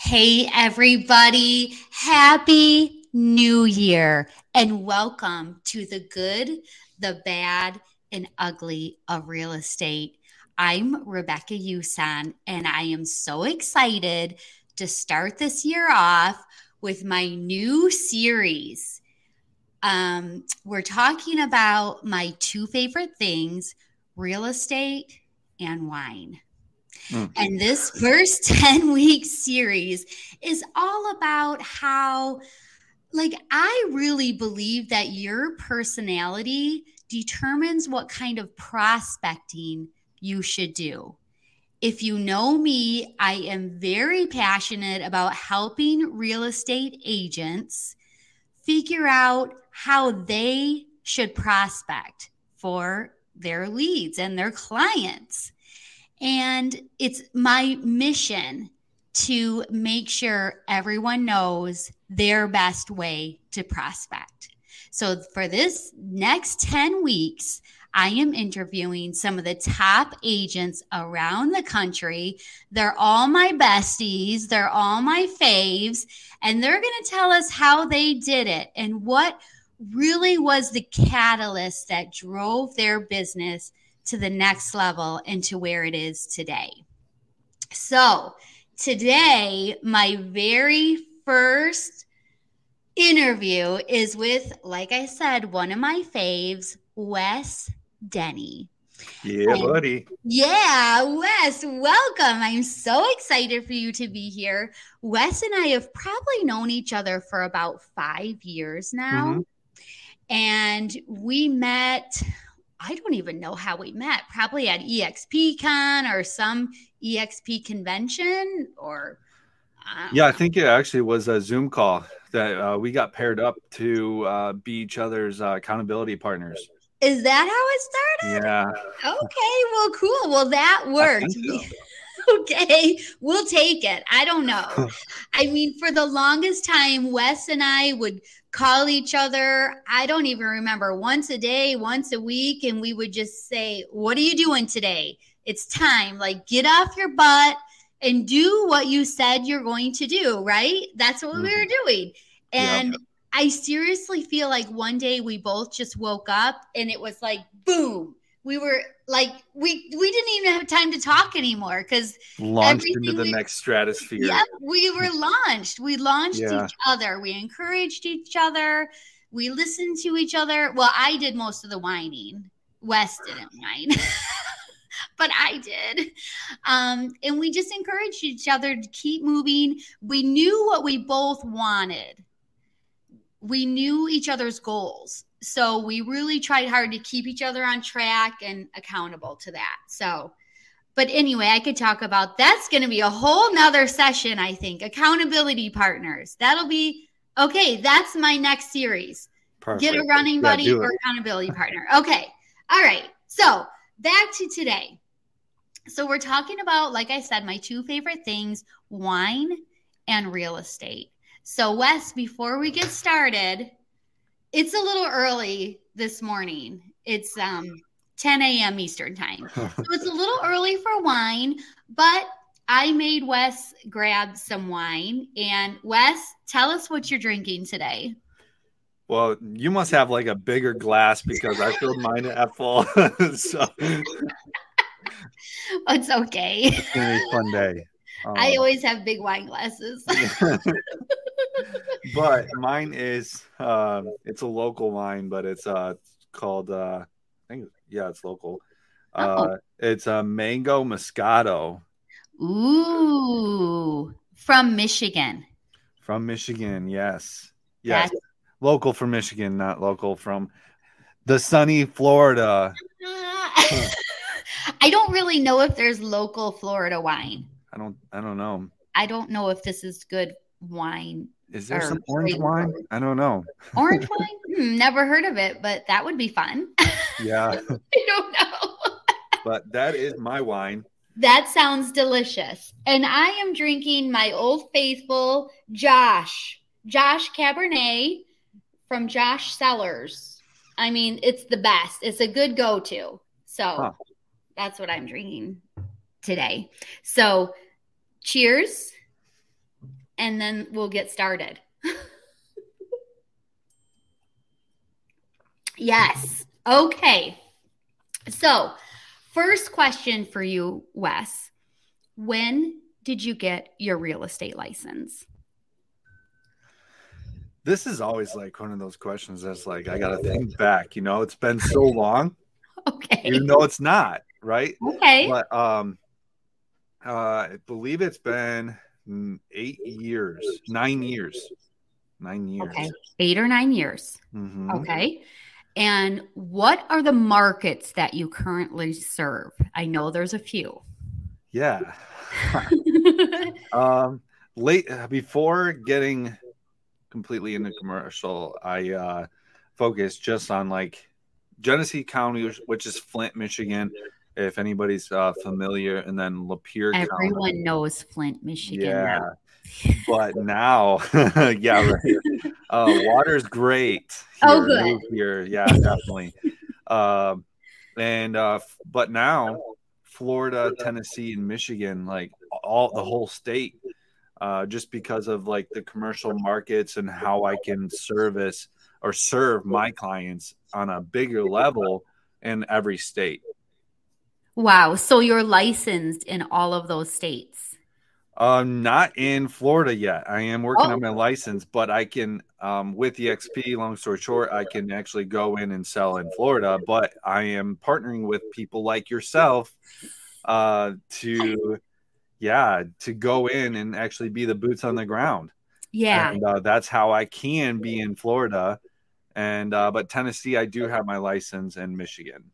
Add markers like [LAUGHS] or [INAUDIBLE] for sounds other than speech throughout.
Hey, everybody. Happy New Year and welcome to the good, the bad, and ugly of real estate. I'm Rebecca Yusan, and I am so excited to start this year off with my new series. Um, we're talking about my two favorite things real estate and wine. Mm. And this first [LAUGHS] 10 week series is all about how, like, I really believe that your personality determines what kind of prospecting you should do. If you know me, I am very passionate about helping real estate agents figure out how they should prospect for their leads and their clients. And it's my mission to make sure everyone knows their best way to prospect. So, for this next 10 weeks, I am interviewing some of the top agents around the country. They're all my besties, they're all my faves, and they're going to tell us how they did it and what really was the catalyst that drove their business to the next level and to where it is today. So, today, my very first interview is with, like I said, one of my faves, Wes Denney. Yeah, and buddy. Yeah, Wes, welcome. I'm so excited for you to be here. Wes and I have probably known each other for about five years now. Mm-hmm. And we met, I don't even know how we met, probably at EXPCon or some EXP convention or. Yeah, I think it actually was a Zoom call that uh, we got paired up to uh, be each other's uh, accountability partners. Is that how it started? Yeah. Okay, well, cool. Well, that worked. [LAUGHS] [LAUGHS] Okay, we'll take it. I don't know. [LAUGHS] I mean, for the longest time, Wes and I would call each other. I don't even remember once a day, once a week, and we would just say, What are you doing today? It's time. Like, get off your butt and do what you said you're going to do, right? That's what mm-hmm. we were doing. And yep. I seriously feel like one day we both just woke up and it was like, boom. We were like, we we didn't even have time to talk anymore because launched into the we, next stratosphere. Yep, we were launched. We launched yeah. each other. We encouraged each other. We listened to each other. Well, I did most of the whining. Wes didn't whine. [LAUGHS] but I did. Um, and we just encouraged each other to keep moving. We knew what we both wanted. We knew each other's goals. So we really tried hard to keep each other on track and accountable to that. So, but anyway, I could talk about that's going to be a whole nother session, I think. Accountability partners. That'll be okay. That's my next series. Perfect. Get a running buddy yeah, or accountability partner. Okay. All right. So back to today. So we're talking about, like I said, my two favorite things wine and real estate. So, Wes, before we get started, it's a little early this morning. It's um 10 a.m. Eastern time. [LAUGHS] so it's a little early for wine, but I made Wes grab some wine. And Wes, tell us what you're drinking today. Well, you must have like a bigger glass because I filled mine at full. [LAUGHS] so [LAUGHS] it's okay. It's gonna be a fun day. Um, I always have big wine glasses. But mine is uh, it's a local wine, but it's uh called uh I think yeah, it's local. Uh oh. it's a mango moscato. Ooh, from Michigan. From Michigan, yes. Yes. That's- local from Michigan, not local from the sunny Florida. [LAUGHS] I don't really know if there's local Florida wine. I don't I don't know. I don't know if this is good wine. Is there some orange wine? I don't know. Orange [LAUGHS] wine? Hmm, never heard of it, but that would be fun. [LAUGHS] Yeah. [LAUGHS] I don't know. but that is my wine. That sounds delicious. And I am drinking my old faithful Josh, Josh Cabernet from Josh Cellars. I mean, it's the best. It's a good go to. So huh. that's what I'm drinking today. So cheers. And then we'll get started. [LAUGHS] yes. Okay. So, first question for you, Wes. When did you get your real estate license? This is always like one of those questions that's like I gotta think back, you know, it's been so [LAUGHS] long. Okay. You know it's not, right? Okay. But um uh I believe it's been eight years, nine years. Nine years. Okay. Eight or nine years. Mhm. Okay. And what are the markets that you currently serve? I know there's a few. Yeah. [LAUGHS] um late before getting completely into commercial i uh focused just on like genesee county which is flint michigan if anybody's uh familiar and then lapeer Everyone county knows Flint, Michigan. yeah now. but now [LAUGHS] yeah right uh water's great [LAUGHS] Oh, good. here yeah definitely um and uh but now florida tennessee and michigan like all the whole state uh just because of like the commercial markets and how i can service or serve my clients on a bigger level in every state Wow. So you're licensed in all of those states. Um, not in Florida yet. I am working Oh. on my license, but I can, um, with EXP. Long story short, I can actually go in and sell in Florida. But I am partnering with people like yourself, uh, to, yeah, to go in and actually be the boots on the ground. Yeah. and uh, that's how I can be in Florida. And uh, but Tennessee, I do have my license, in Michigan.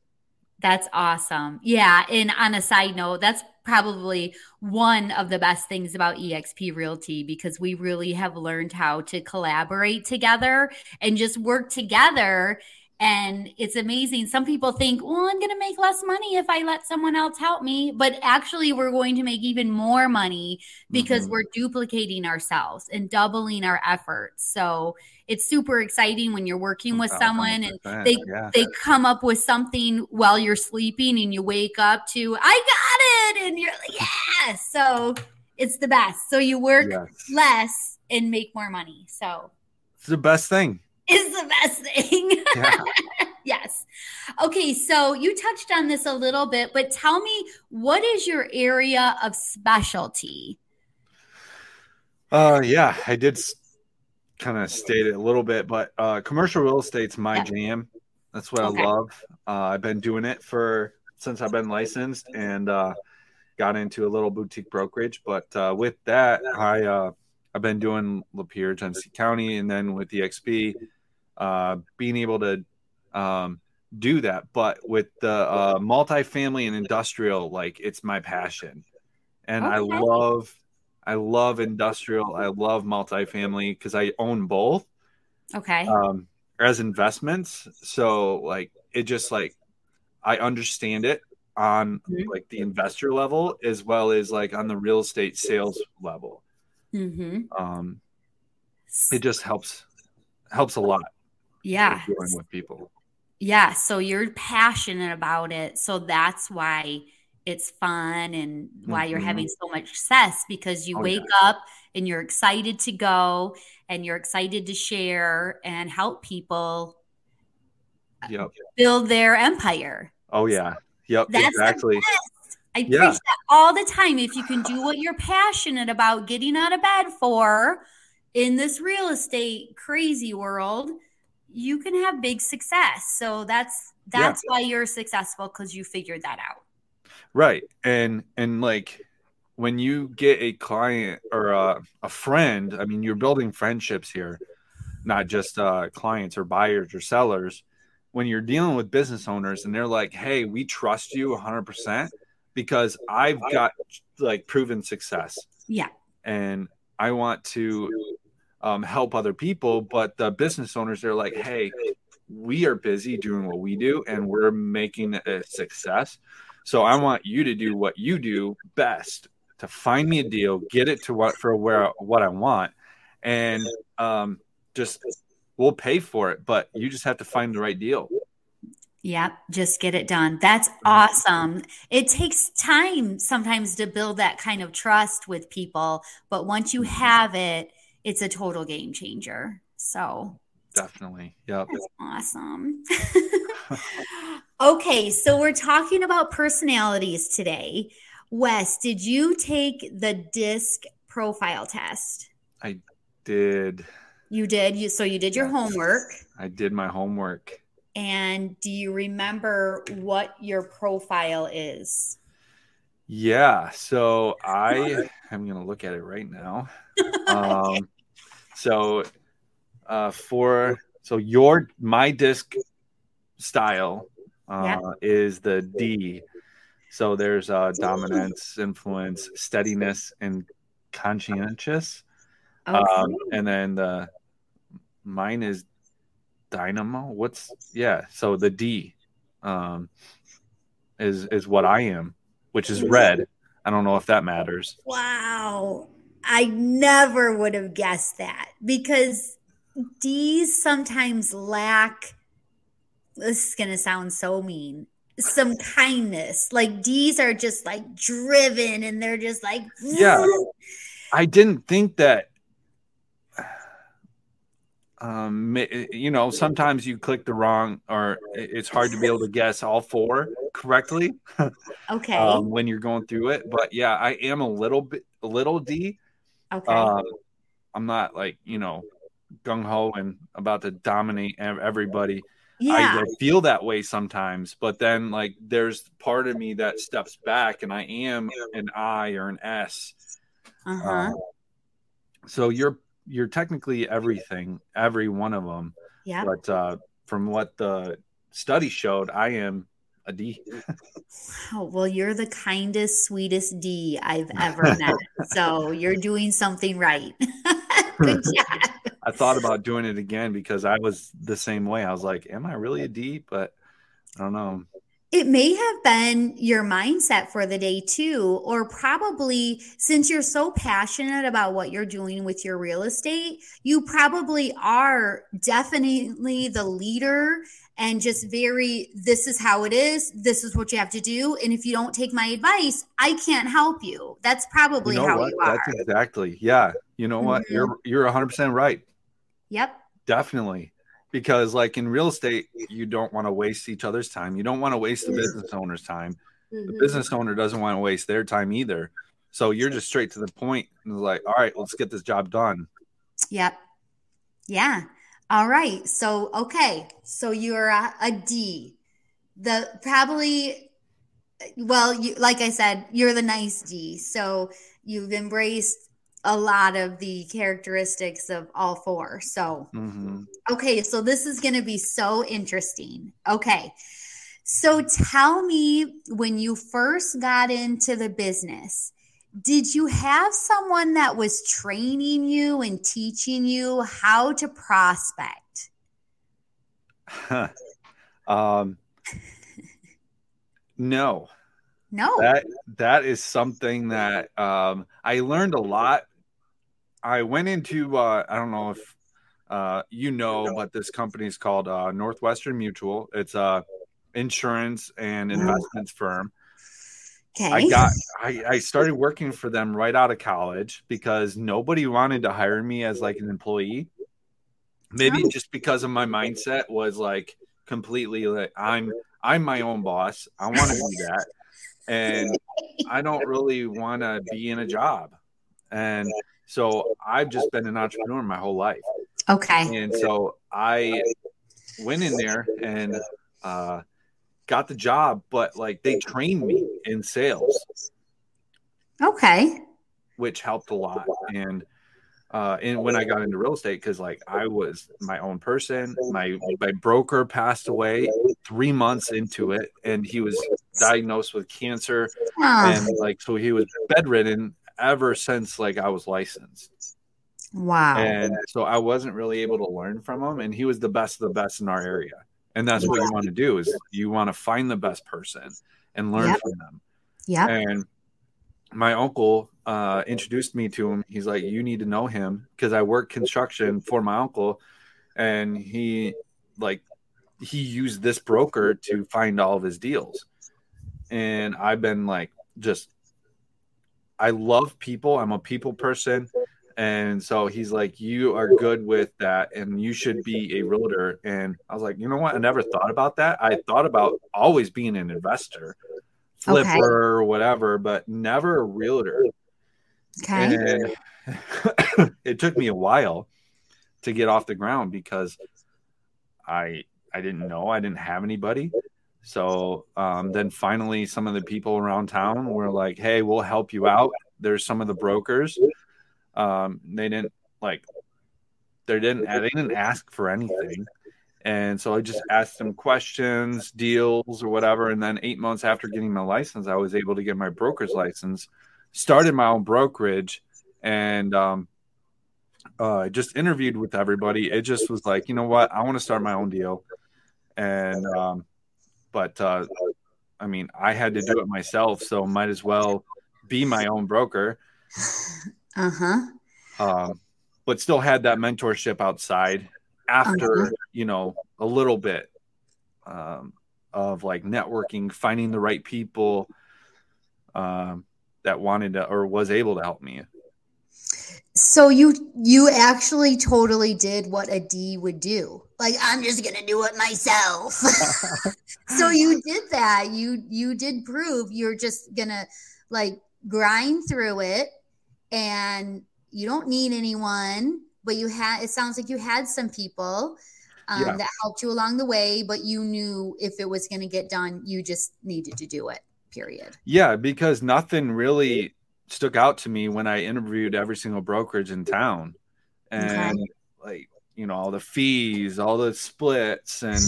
That's awesome. Yeah. And on a side note, that's probably one of the best things about EXP Realty because we really have learned how to collaborate together and just work together. And it's amazing. Some people think, well, I'm going to make less money if I let someone else help me. But actually, we're going to make even more money because Mhm. we're duplicating ourselves and doubling our efforts. So it's super exciting when you're working with someone and 100%, they yeah. they come up with something while you're sleeping and you wake up to I got it and you're like yeah so it's the best so you work Yes. less and make more money so It's the best thing. it's the best thing Yeah. [LAUGHS] yes okay so you touched on this a little bit but tell me what is your area of specialty Uh, yeah, I did kind of state it a little bit, but uh, commercial real estate's my Yeah. jam. That's what Okay. I love. Uh, I've been doing it for since I've been licensed and uh, got into a little boutique brokerage. But uh, with that, I uh, I've been doing Lapeer, Genesee County, and then with EXP, uh, being able to um, do that. But with the uh, multifamily and industrial, like it's my passion, and I love I love industrial. I love multifamily because I own both okay um, as investments. So like it just like I understand it on Mhm. like the investor level as well as like on the real estate sales level. mm-hmm. Um, it just helps helps a lot yeah dealing with people. Yeah, so you're passionate about it. So that's why it's fun and why you're Mhm. having so much success because you Oh, wake up and you're excited to go and you're excited to share and help people Yep. build their empire. Oh yeah. Yep. That's the exactly. I Yeah. preach that all the time. If you can do what you're passionate about getting out of bed for in this real estate crazy world, you can have big success. So that's Yeah. that's why you're successful because you figured that out. Right. And and like when you get a client or a, a friend, I mean you're building friendships here, not just uh clients or buyers or sellers. When you're dealing with business owners and they're like, "Hey, we trust you 100% because I've got like proven success." Yeah. And I want to um, help other people, but the business owners they're like, "Hey, we are busy doing what we do and we're making a success. So I want you to do what you do best to find me a deal, get it to what for where what I want, and um, just we'll pay for it. But you just have to find the right deal. Yep, just get it done. That's awesome. It takes time sometimes to build that kind of trust with people, but once you have it, it's a total game changer. So, definitely. Yep. That's awesome. [LAUGHS] okay, so we're talking about personalities today. Wes, did you take the DISC profile test? I did. You did. You so you did your homework. I did my homework. And do you remember what your profile is? Yeah. So I am going to look at it right now. Um, [LAUGHS] so uh, for so your my disc style uh, yeah. is the D. So there's uh, dominance, influence, steadiness, and conscientious. Okay. Um, and then the mine is dynamo. What's yeah? So the D um, is is what I am, which is red. I don't know if that matters. Wow. I never would have guessed that because D's sometimes lack this is going to sound so mean some kindness like D's are just like driven and they're just like yeah I didn't think that um, you know, sometimes you click the wrong, or it's hard to be able to guess all four correctly. [LAUGHS] Okay. um, when you're going through it, but yeah, I am a little bit, a little D. Okay. Um, I'm not like you know, gung ho and about to dominate everybody. Yeah. I feel that way sometimes, but then like there's part of me that steps back, and I am an I or an S. Uh-huh. Um, so you're you're technically everything, every one of them. Yeah. But uh, from what the study showed, I am a D. oh, well, you're the kindest, sweetest D I've [LAUGHS] ever met. so you're doing something right. [LAUGHS] [LAUGHS] [LAUGHS] I thought about doing it again because I was the same way. I was like, am I really a D? But I don't know it may have been your mindset for the day too or probably since you're so passionate about what you're doing with your real estate you probably are definitely the leader and just very this is how it is this is what you have to do and if you don't take my advice i can't help you. That's probably you know how what? you are. That's exactly yeah. You know what? Mm-hmm. you're you're 100% right. Yep. Definitely. Because like in real estate you don't want to waste each other's time. You don't want to waste the business owner's time. Mm-hmm. the business owner doesn't want to waste their time either. So you're just straight to the point and like all right let's get this job done. Yep. Yeah all right so okay so you're a, a d the probably well you like i said you're the nice d so you've embraced a lot of the characteristics of all four. So, mm-hmm. okay, so this is going to be so interesting. Okay. So, tell me when you first got into the business, did you have someone that was training you and teaching you how to prospect? um, no. No. That that is something that um, I learned a lot I went into uh, I don't know if uh, you know, but this company is called uh, Northwestern Mutual. It's a insurance and investments firm. Okay. I got [LAUGHS] I, I started working for them right out of college because nobody wanted to hire me as like an employee. Maybe oh. just because of my mindset was like completely like I'm I'm my own boss. I want to do that. And I don't really want to be in a job. And so I've just been an entrepreneur my whole life. Okay. And so I went in there and uh, got the job, but like they trained me in sales. Okay. Which helped a lot. And uh, and when I got into real estate, because like I was my own person, my my broker passed away three months into it, and he was diagnosed with cancer, and like so he was bedridden ever since like I was licensed. Wow. And so I wasn't really able to learn from him and he was the best of the best in our area. And that's what you want to do is you want to find the best person and learn yep. from them. Yeah. And my uncle uh, introduced me to him. He's like, "You need to know him because I work construction for my uncle, and he like he used this broker to find all of his deals. And I've been like, just, I love people. I'm a people person. And so he's like, You are good with that, and you should be a realtor. And I was like, You know what? I never thought about that. I thought about always being an investor, flipper, okay. or whatever, but never a realtor. Okay. And [LAUGHS] it took me a while to get off the ground because I I didn't know I didn't have anybody. So um, then finally, some of the people around town were like, "Hey, we'll help you out." There's some of the brokers. Um, they didn't like they didn't they didn't ask for anything, and so I just asked them questions, deals, or whatever. And then eight months after getting my license, I was able to get my broker's license, started my own brokerage, and um, uh, just interviewed with everybody. It just was like, you know what, I want to start my own deal, and um, but uh, I mean, I had to do it myself, so might as well be my own broker. [LAUGHS] Uh huh. Um, but still had that mentorship outside after uh-huh. you know a little bit um, of like networking, finding the right people um, that wanted to or was able to help me. So you you actually totally did what a D would do. Like I'm just gonna do it myself. [LAUGHS] so you did that. You you did prove you're just gonna like grind through it, and you don't need anyone. But you had. It sounds like you had some people um, yeah. that helped you along the way. But you knew if it was gonna get done, you just needed to do it. Period. Yeah, because nothing really stuck out to me when I interviewed every single brokerage in town, and okay. like you know all the fees, all the splits, and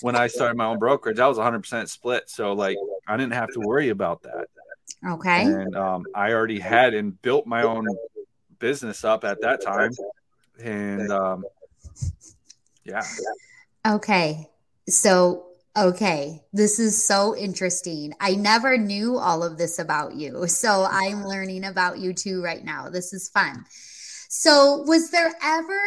when I started my own brokerage, I was 100 percent split, so like I didn't have to worry about that. Okay. And um, I already had and built my own business up at that time, and um, yeah. Okay, so Okay, this is so interesting. I never knew all of this about you. So I'm learning about you too right now. This is fun. So, was there ever,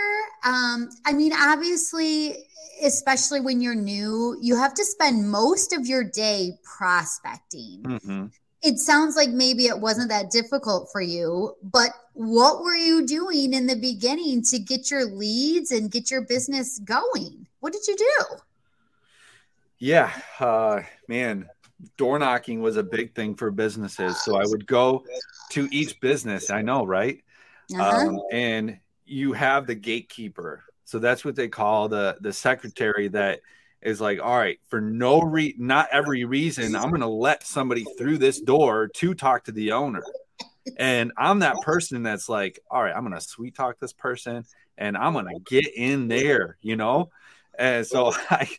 um, I mean, obviously, especially when you're new, you have to spend most of your day prospecting. Mm-hmm. It sounds like maybe it wasn't that difficult for you, but what were you doing in the beginning to get your leads and get your business going? What did you do? Yeah, uh, man, door knocking was a big thing for businesses. So I would go to each business. I know, right? Uh-huh. Um, and you have the gatekeeper. So that's what they call the the secretary that is like, all right, for no re not every reason, I'm gonna let somebody through this door to talk to the owner. And I'm that person that's like, all right, I'm gonna sweet talk this person and I'm gonna get in there, you know. And so [LAUGHS] I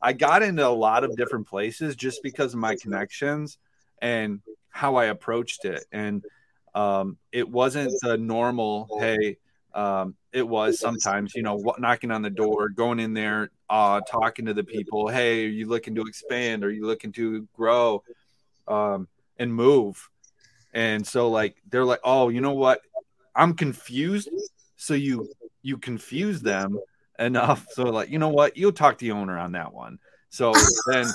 I got into a lot of different places just because of my connections and how I approached it. And um, it wasn't the normal, hey, um, it was sometimes, you know, what knocking on the door, going in there, uh, talking to the people. Hey, are you looking to expand? Are you looking to grow um, and move? And so, like, they're like, oh, you know what? I'm confused. So you you confuse them enough. So like, you know what? You'll talk to the owner on that one. So then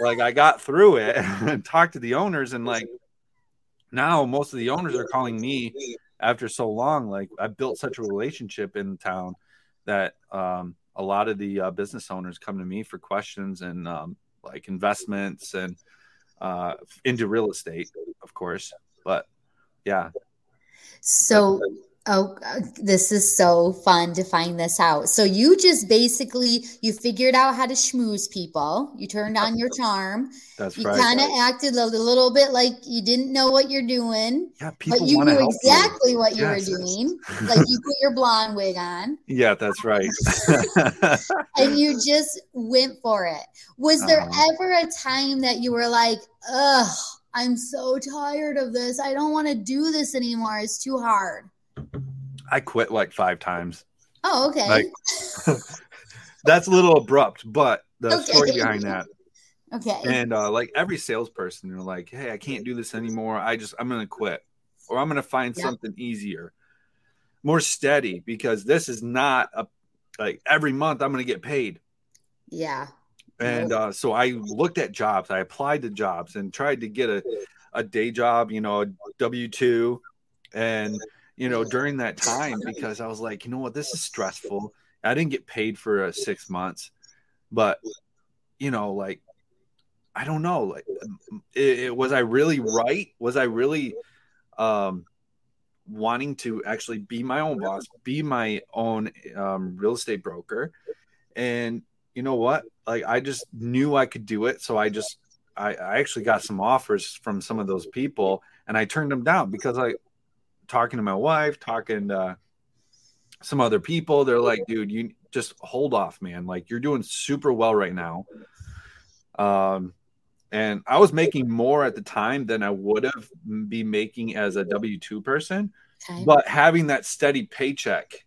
like I got through it [LAUGHS] and talked to the owners and like now most of the owners are calling me after so long. Like I built such a relationship in town that um, a lot of the uh, business owners come to me for questions and um, like investments and uh, into real estate, of course. But yeah. So Oh, uh, this is so fun to find this out. So you just basically you figured out how to schmooze people. You turned on your charm. [LAUGHS] That's you right. You kind of acted a little bit like you didn't know what you're doing. Yeah, people but you knew exactly you. what you yes. were doing. [LAUGHS] like you put your blonde wig on. Yeah, that's right. [LAUGHS] and you just went for it. Was there uh-huh. ever a time that you were like, "Ugh, I'm so tired of this. I don't want to do this anymore. It's too hard." I quit like five times. Oh, okay. Like, [LAUGHS] that's a little abrupt, but the okay. story behind that. Okay. And uh, like every salesperson, they're like, "Hey, I can't do this anymore. I just I'm gonna quit, or I'm gonna find yeah. something easier, more steady, because this is not a like every month I'm gonna get paid." Yeah. And uh, so I looked at jobs. I applied to jobs and tried to get a, a day job, you know, a W two, and you know during that time because I was like, you know what, this is stressful. I didn't get paid for uh, six months, but you know, like I don't know, like it, it, was I really right? Was I really um wanting to actually be my own boss, be my own um, real estate broker. And you know what? Like I just knew I could do it. So I just I, I actually got some offers from some of those people and I turned them down because I talking to my wife, talking to some other people, they're like, dude, you just hold off, man. Like you're doing super well right now. Um and I was making more at the time than I would have be making as a W two person. Okay. But having that steady paycheck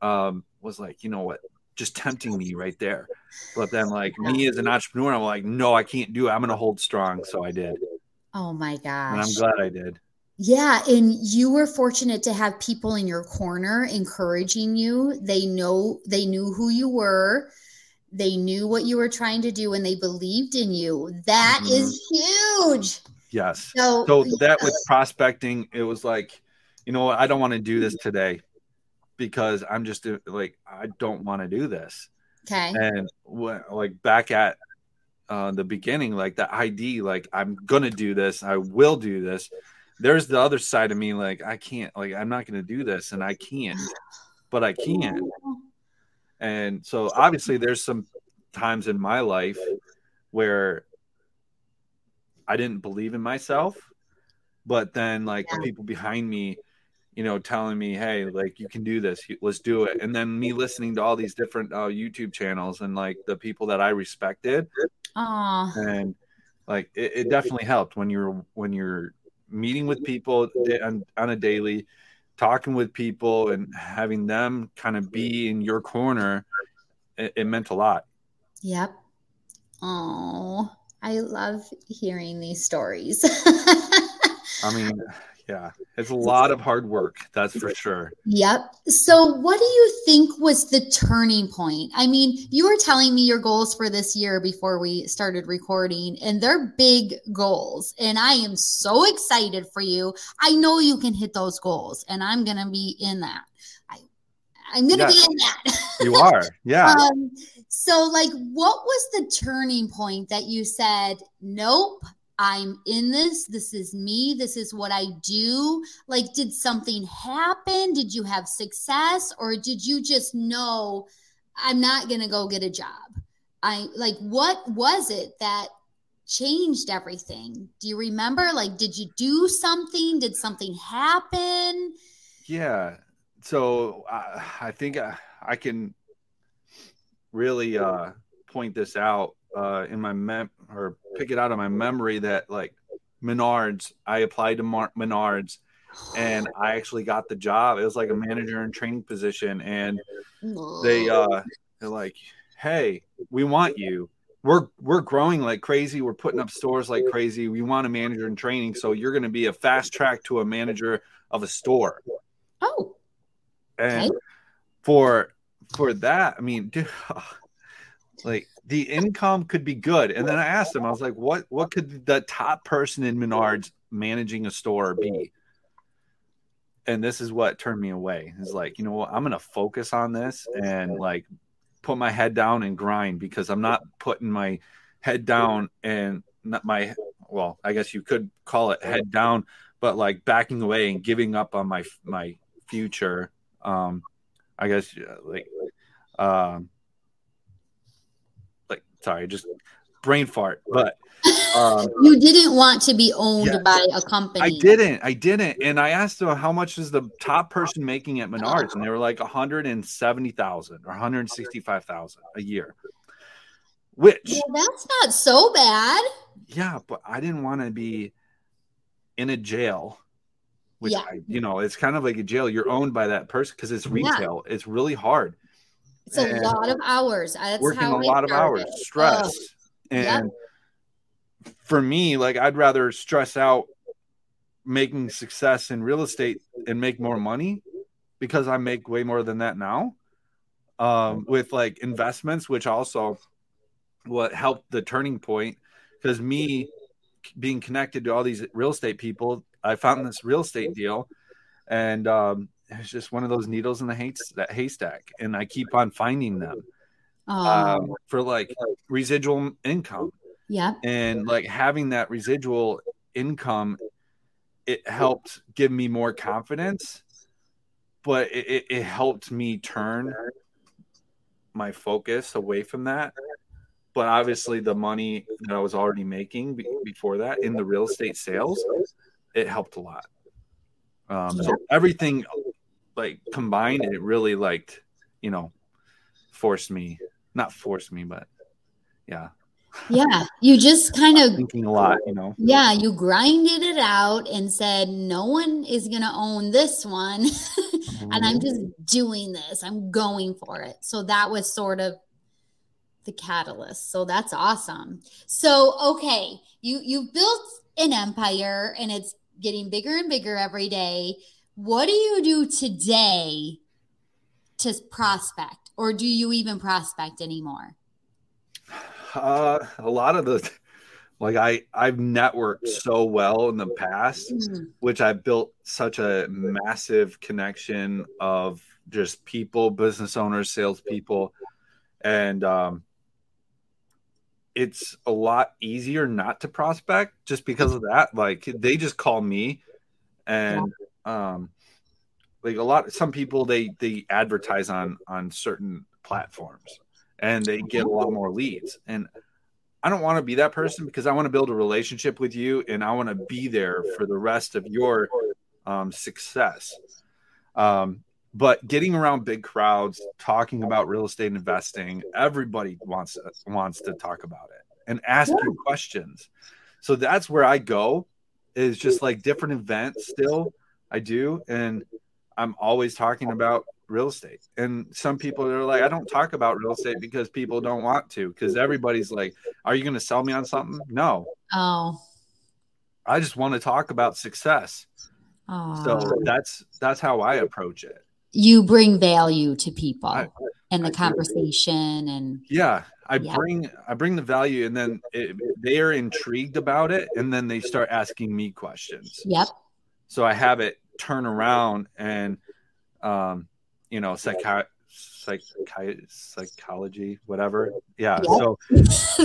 um, was like, you know what, just tempting me right there. But then, like me as an entrepreneur, I'm like, no, I can't do it. I'm going to hold strong. So I did. Oh my gosh! And I'm glad I did. Yeah, and you were fortunate to have people in your corner encouraging you. They know they knew who you were they knew what you were trying to do and they believed in you. That mm-hmm. is huge. Yes. So, so that with prospecting, it was like, you know what? I don't want to do this today because I'm just like, I don't want to do this. Okay. And when, like back at uh, the beginning, like the ID, like I'm gonna do this, I will do this. There's the other side of me, like I can't, like I'm not gonna do this, and I can't, but I can. And so obviously there's some times in my life where I didn't believe in myself, but then like yeah. the people behind me, you know, telling me, "Hey, like you can do this. Let's do it." And then me listening to all these different uh, YouTube channels and like the people that I respected. Aww. And like it, it definitely helped when you're when you're meeting with people on, on a daily talking with people and having them kind of be in your corner, it, it meant a lot. Yep. Oh, I love hearing these stories. [LAUGHS] I mean, yeah, it's a lot of hard work, that's for sure. Yep. So, what do you think was the turning point? I mean, you were telling me your goals for this year before we started recording, and they're big goals. And I am so excited for you. I know you can hit those goals, and I'm going to be in that. I, I'm going to yes, be in that. you are. Yeah. [LAUGHS] Um, so, like, what was the turning point that you said, nope, I'm in this. This is me. This is what I do. Like, did something happen? Did you have success? Or did you just know I'm not going to go get a job? I like, what was it that changed everything? Do you remember? Like, did you do something? Did something happen? Yeah. So uh, I think I, I can really uh, point this out uh, in my mem or pick it out of my memory that like Menards, I applied to Mar- Menards and I actually got the job. It was like a manager and training position, and they uh, they're like, "Hey, we want you. We're we're growing like crazy. We're putting up stores like crazy. We want a manager in training, so you're going to be a fast track to a manager of a store." Oh, and okay. for for that, I mean, dude, [LAUGHS] like the income could be good. And then I asked him, I was like, what what could the top person in Menards managing a store be? And this is what turned me away. Is like, you know what, I'm gonna focus on this and like put my head down and grind because I'm not putting my head down and not my well, I guess you could call it head down, but like backing away and giving up on my my future. Um, I guess like um sorry, just brain fart. But [LAUGHS] um, you didn't want to be owned yeah, by a company. I didn't. I didn't. And I asked them how much is the top person making at Menards, and they were like 170,000 or 165,000 a year. Which well, that's not so bad. Yeah, but I didn't want to be in a jail. Which yeah. I, you know, it's kind of like a jail. You're owned by that person because it's retail. Yeah. It's really hard. It's a lot of hours. That's working a lot of hours, stress. And yep. for me, like I'd rather stress out making success in real estate and make more money because I make way more than that now. Um, with like investments, which also what helped the turning point because me being connected to all these real estate people, I found this real estate deal, and um, it's just one of those needles in the hay- that haystack, and I keep on finding them um, for like residual income. Yeah, and like having that residual income, it helped give me more confidence, but it, it, it helped me turn my focus away from that but obviously the money that I was already making before that in the real estate sales, it helped a lot. Um, so everything like combined, it really like, you know, forced me, not forced me, but yeah. Yeah. You just kind of [LAUGHS] thinking a lot, you know. Yeah. You grinded it out and said, no one is going to own this one. [LAUGHS] and I'm mm-hmm. just doing this. I'm going for it. So that was sort of the catalyst. So that's awesome. So okay, you you've built an empire and it's getting bigger and bigger every day. What do you do today to prospect or do you even prospect anymore? Uh, a lot of the like I I've networked so well in the past, mm-hmm. which I built such a massive connection of just people, business owners, salespeople, and um, it's a lot easier not to prospect just because of that. Like they just call me and um like a lot some people they they advertise on on certain platforms and they get a lot more leads. And I don't want to be that person because I want to build a relationship with you and I want to be there for the rest of your um, success. Um, but getting around big crowds talking about real estate investing everybody wants wants to talk about it and ask you questions. So that's where i go is just like different events still i do and i'm always talking about real estate. And some people are like i don't talk about real estate because people don't want to because everybody's like are you going to sell me on something? No. Oh. I just want to talk about success. Oh. so that's that's how i approach it. You bring value to people I, and the I conversation do. and yeah i yeah. bring i bring the value and then it, they are intrigued about it and then they start asking me questions. Yep. So i have it turn around and um you know psychi- psych- psychology whatever yeah yep. so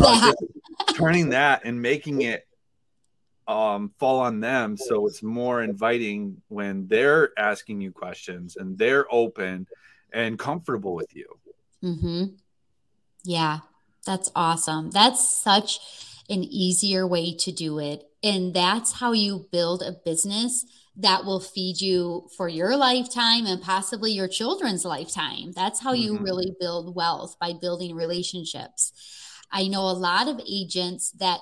uh, [LAUGHS] turning that and making it um, fall on them. So it's more inviting when they're asking you questions and they're open and comfortable with you. Mm-hmm. Yeah, that's awesome. That's such an easier way to do it. And that's how you build a business that will feed you for your lifetime and possibly your children's lifetime. That's how you mm-hmm. really build wealth by building relationships. I know a lot of agents that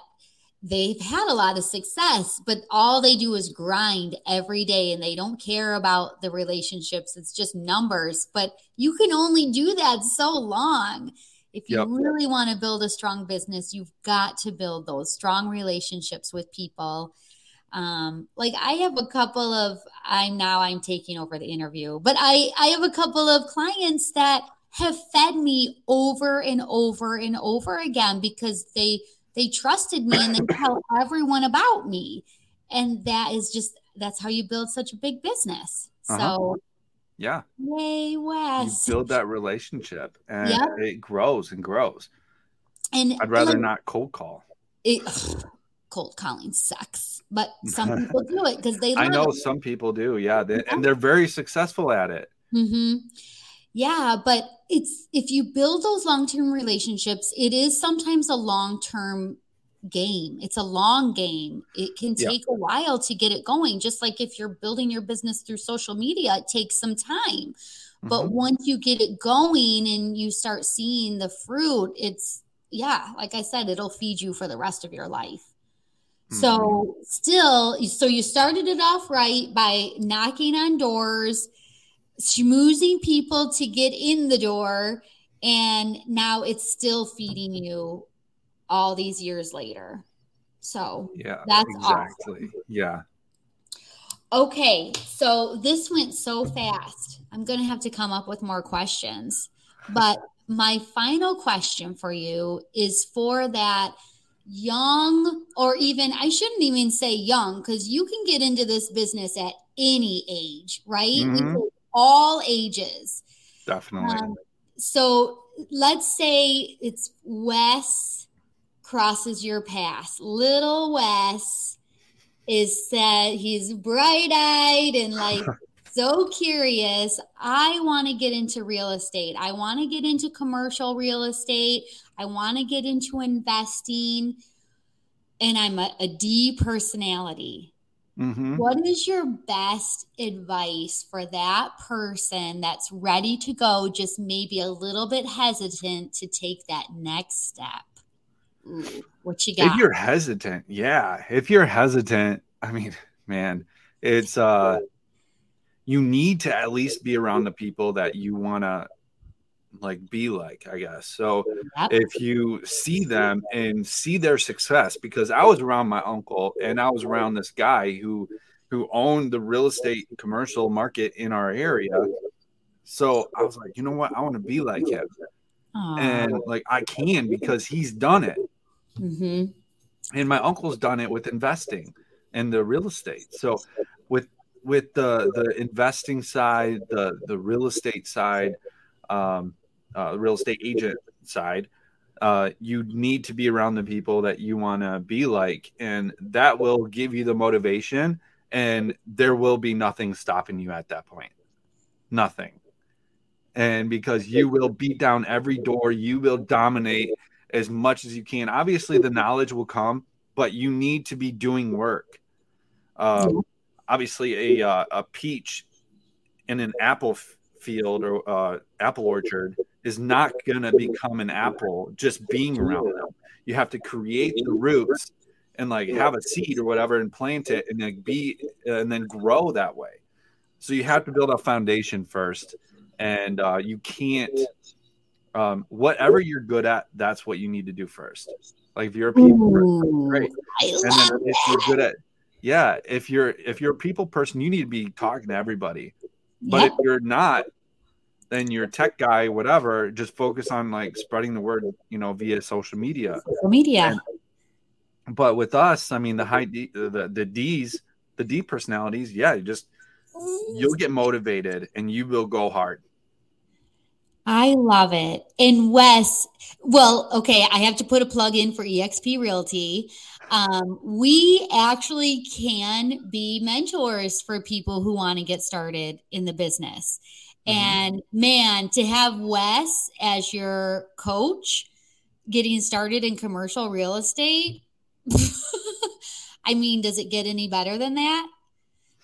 they've had a lot of success, but all they do is grind every day and they don't care about the relationships. It's just numbers. But you can only do that so long. If you yep. really want to build a strong business, you've got to build those strong relationships with people. Um, like I have a couple of I'm now I'm taking over the interview, but I I have a couple of clients that have fed me over and over and over again because they they trusted me and they [COUGHS] tell everyone about me. And that is just that's how you build such a big business. Uh-huh. So yeah. Yay, Wes. You build that relationship and yep. it grows and grows. And I'd rather like, not cold call. It, cold calling sucks, but [LAUGHS] some people do it because they. I know it. some people do, yeah, they, and they're very successful at it. Mm-hmm. Yeah, but it's if you build those long-term relationships, it is sometimes a long-term game. It's a long game. It can take yeah. a while to get it going. Just like if you're building your business through social media, it takes some time. Mm-hmm. But once you get it going and you start seeing the fruit, it's yeah, like I said, it'll feed you for the rest of your life. Mm-hmm. So still, so you started it off right by knocking on doors, schmoozing people to get in the door and now it's still feeding you all these years later. So yeah that's exactly. awesome. yeah. Okay so this went so fast. I'm gonna have to come up with more questions. But my final question for you is for that young, or even, I shouldn't even say young, because you can get into this business at any age, right? Mhm. All ages. Definitely. Um, so let's say it's Wes crosses your path. Little Wes is said he's bright eyed and like [LAUGHS] so curious. I want to get into real estate. I want to get into commercial real estate. I want to get into investing. And I'm a, a D personality. hmm What is your best advice for that person that's ready to go, just maybe a little bit hesitant to take that next step? Ooh, what you got? If you're hesitant, yeah. If you're hesitant, I mean, [LAUGHS] man, it's uh you need to at least be around the people that you want to like be like, I guess. So if you see them and see their success because I was around my uncle and I was around this guy who who owned the real estate commercial market in our area. So I was like, you know what? I want to be like him. Aw. And like I can because he's done it. Mhm. and my uncle's done it with investing and the real estate so with the the investing side the the real estate side um uh real estate agent side uh you need to be around the people that you want to be like and that will give you the motivation and there will be nothing stopping you at that point nothing and because you will beat down every door you will dominate as much as you can. Obviously, the knowledge will come, but you need to be doing work. Um, obviously, a uh, a peach in an apple f- field or uh, apple orchard is not going to become an apple just being around them. You have to create the roots and like have a seed or whatever and plant it and then be and then grow that way. So you have to build a foundation first, and uh, you can't um, whatever you're good at, that's what you need to do first. Like if you're a people person, great. I and then if you're good at, yeah, if you're if you're a people person, you need to be talking to everybody. But Yep. if you're not, then you're a tech guy, whatever. Just focus on like spreading the word, you know, via social media. social media. And- But with us, I mean, the high D, the the D's, the D personalities, yeah, you just you'll get motivated and you will go hard. I love it. And Wes, well, okay, I have to put a plug in for EXP Realty. Um, we actually can be mentors for people who want to get started in the business. Mhm. And man, to have Wes as your coach getting started in commercial real estate, [LAUGHS] I mean, does it get any better than that?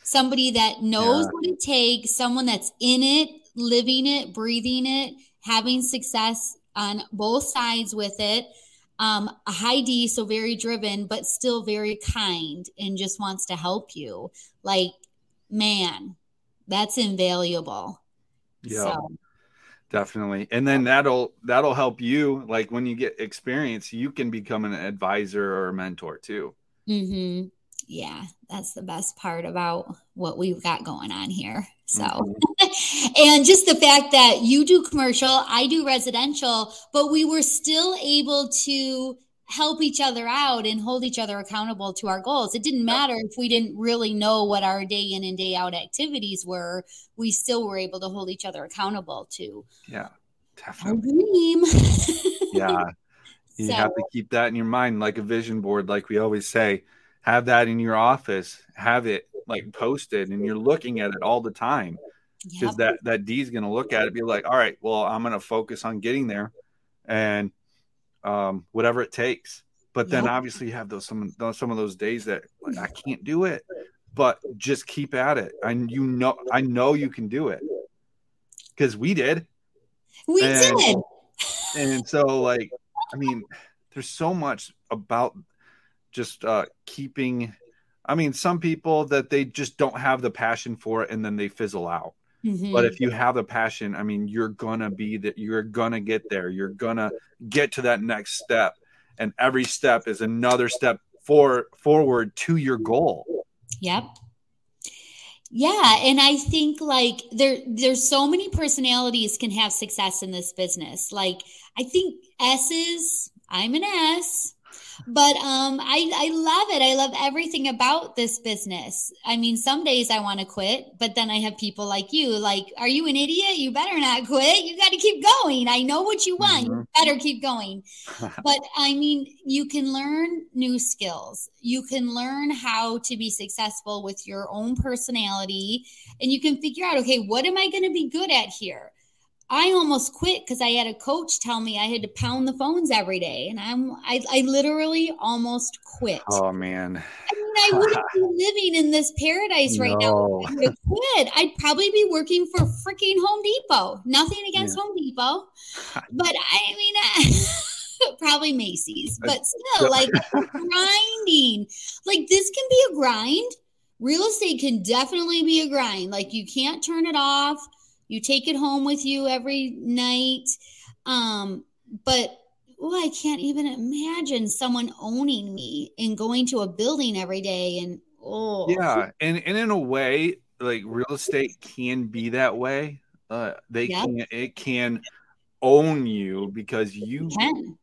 Somebody that knows Yeah. what it takes, someone that's in it, living it, breathing it, having success on both sides with it. Um, a high D, so very driven, but still very kind and just wants to help you. Like, man, that's invaluable. Yeah. So, Definitely. And then that'll that'll help you like when you get experience, you can become an advisor or a mentor too. hmm yeah, that's the best part about what we've got going on here. So, Mhm. [LAUGHS] and just the fact that you do commercial, I do residential, but we were still able to help each other out and hold each other accountable to our goals. It didn't matter if we didn't really know what our day in and day out activities were, we still were able to hold each other accountable to Yeah. our Definitely. dream. Yeah. [LAUGHS] You So- have to keep that in your mind like a vision board like we always say. Have that in your office. Have it like posted and you're looking at it all the time. because Yep. that that D is going to look at it, be like, all right, well, I'm going to focus on getting there, and um, whatever it takes. But then Yep. obviously you have those some those, some of those days that like, I can't do it, but just keep at it, and you know I know you can do it because we did, we and- did. and so like I mean, there's so much about just uh, keeping. I mean, some people that they just don't have the passion for it, and then they fizzle out. Mhm. But if you have a passion, I mean, you're gonna be that. You're gonna get there. You're gonna get to that next step, and every step is another step for forward to your goal. Yep. Yeah, and I think like there there's so many personalities can have success in this business. Like I think S's, I'm an S, but um I I love it. I love everything about this business. I mean, some days I want to quit, but then I have people like you like, "Are you an idiot? You better not quit. You got to keep going. I know what you want. Mm-hmm. You better keep going." [LAUGHS] but I mean, you can learn new skills. You can learn how to be successful with your own personality and you can figure out, "Okay, what am I going to be good at here?" I almost quit because I had a coach tell me I had to pound the phones every day, and I'm I, I literally almost quit. Oh man! I mean, I wouldn't [LAUGHS] be living in this paradise right no. now. I would quit. I'd probably be working for freaking Home Depot. Nothing against yeah. Home Depot, [LAUGHS] but I mean. I, [LAUGHS] probably Macy's, but still, like grinding. Like this can be a grind. Real estate can definitely be a grind. Like you can't turn it off you take it home with you every night. Um, but oh, I can't even imagine someone owning me and going to a building every day and oh yeah, and and in a way, like real estate can be that way. Uh, they yep. can it can own you because you can.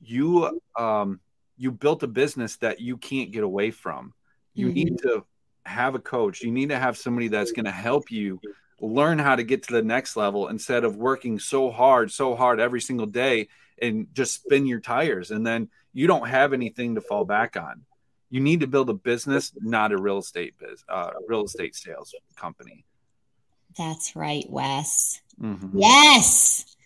you um you built a business that you can't get away from. You mm-hmm. need to have a coach. You need to have somebody that's going to help you learn how to get to the next level instead of working so hard, so hard every single day and just spin your tires. And then you don't have anything to fall back on. You need to build a business, not a real estate biz, uh, real estate sales company. That's right, Wes. Mm-hmm. Yes.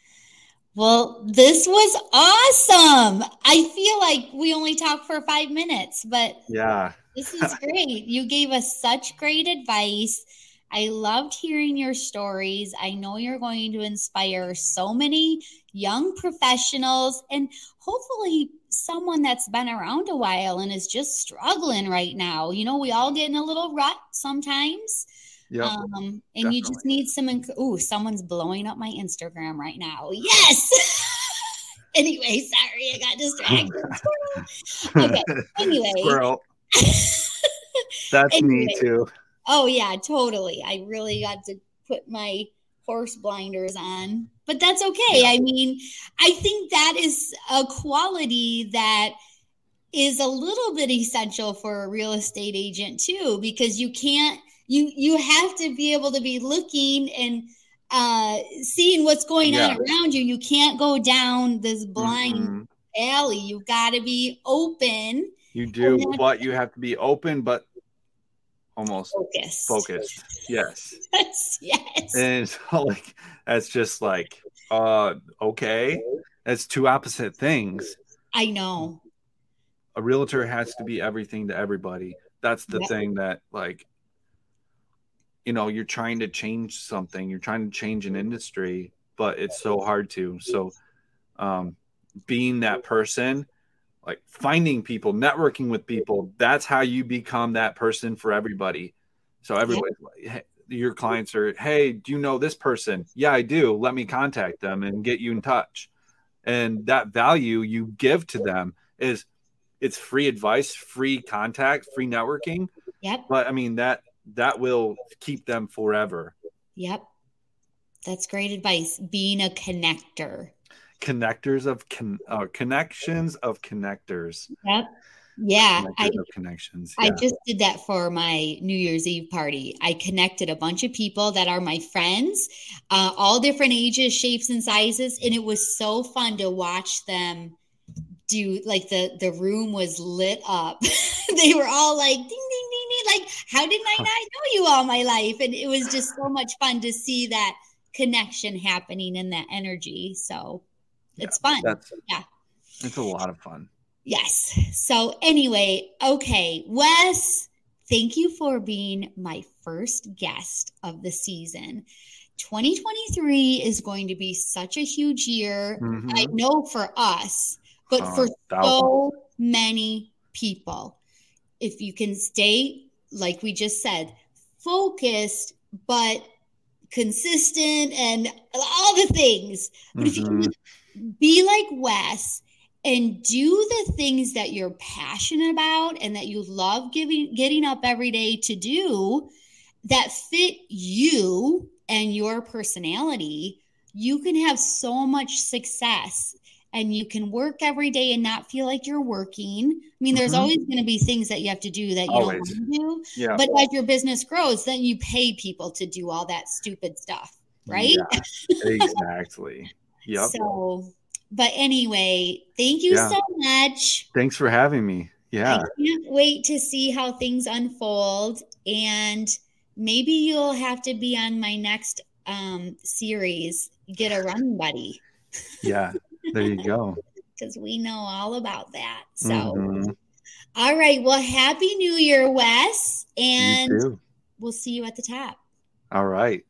Well, this was awesome. I feel like we only talked for five minutes, but yeah, this is great. you gave us such great advice I loved hearing your stories. I know you're going to inspire so many young professionals and hopefully someone that's been around a while and is just struggling right now. You know, we all get in a little rut sometimes. Yep, um, and definitely. you just need some. Inc- Ooh, someone's blowing up my Instagram right now. Yes. [LAUGHS] anyway, sorry, I got distracted. [LAUGHS] okay. Anyway. Squirrel. [LAUGHS] That's anyway. me too. Oh yeah, totally. I really got to put my horse blinders on. But that's okay. I mean, I think that is a quality that is a little bit essential for a real estate agent too because you can't you you have to be able to be looking and uh seeing what's going yeah. on around you. You can't go down this blind mm-hmm. alley. You've got to be open. You do, but you have to be open but almost focused. Focused. Yes. [LAUGHS] yes. yes. And [LAUGHS] so like that's just like uh okay. That's two opposite things. I know. A realtor has to be everything to everybody. That's the yep. thing that like you know, you're trying to change something, you're trying to change an industry, but it's so hard to. So um being that person like finding people, networking with people. That's how you become that person for everybody. So everybody, your clients are, hey, do you know this person? Yeah, I do. Let me contact them and get you in touch. And that value you give to them is it's free advice, free contact, free networking. Yep. But I mean that that will keep them forever. Yep. That's great advice. Being a connector connectors of con- uh, connections of connectors. Yep. Yeah, I, connections. Yeah. I just did that for my New Year's Eve party. I connected a bunch of people that are my friends, uh, all different ages, shapes, and sizes, and it was so fun to watch them do. Like the the room was lit up. [LAUGHS] they were all like ding ding ding ding. Like how did I not know you all my life? And it was just so much fun to see that connection happening in that energy. So it's yeah, fun. yeah. It's a lot of fun. Yes. So, anyway, okay, Wes, thank you for being my first guest of the season. 2023 is going to be such a huge year. Mm-hmm. I know for us, but oh, for so many people. If you can stay, like we just said, focused, but consistent and all the things. But mm-hmm. if you can mm-hmm be like Wes and do the things that you're passionate about and that you love giving getting up every day to do that fit you and your personality, you can have so much success and you can work every day and not feel like you're working. I mean, there's Mhm. always going to be things that you have to do that you Always. don't want to do. Yeah. But as your business grows, then you pay people to do all that stupid stuff, right? Yeah, exactly. Yep. So, but anyway, thank you Yeah. so much. Thanks for having me. Yeah. I can't wait to see how things unfold. And maybe you'll have to be on my next um, series, Get a Running Buddy, Yeah. There you go. [LAUGHS] because we know all about that. So, Mhm. all right. Well, Happy New Year, Wes. And we'll see you at the top. All right.